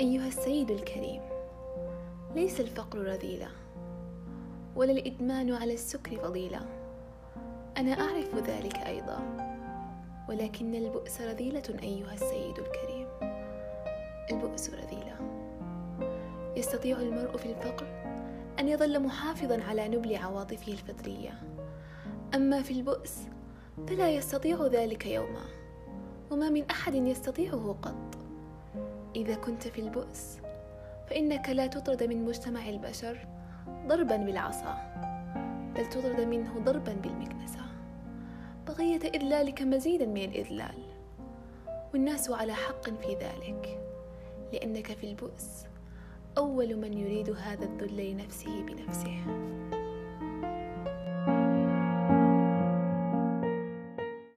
أيها السيد الكريم ليس الفقر رذيلة ولا الإدمان على السكر فضيلة. أنا أعرف ذلك أيضا ولكن البؤس رذيلة أيها السيد الكريم. البؤس رذيلة. يستطيع المرء في الفقر أن يظل محافظا على نبل عواطفه الفطرية. أما في البؤس فلا يستطيع ذلك يوما وما من أحد يستطيعه قط. إذا كنت في البؤس فإنك لا تطرد من مجتمع البشر ضربا بالعصا بل تطرد منه ضربا بالمكنسة. بغية إذلالك مزيدا من الإذلال. والناس على حق في ذلك لأنك في البؤس أول من يريد هذا الذل لنفسه بنفسه.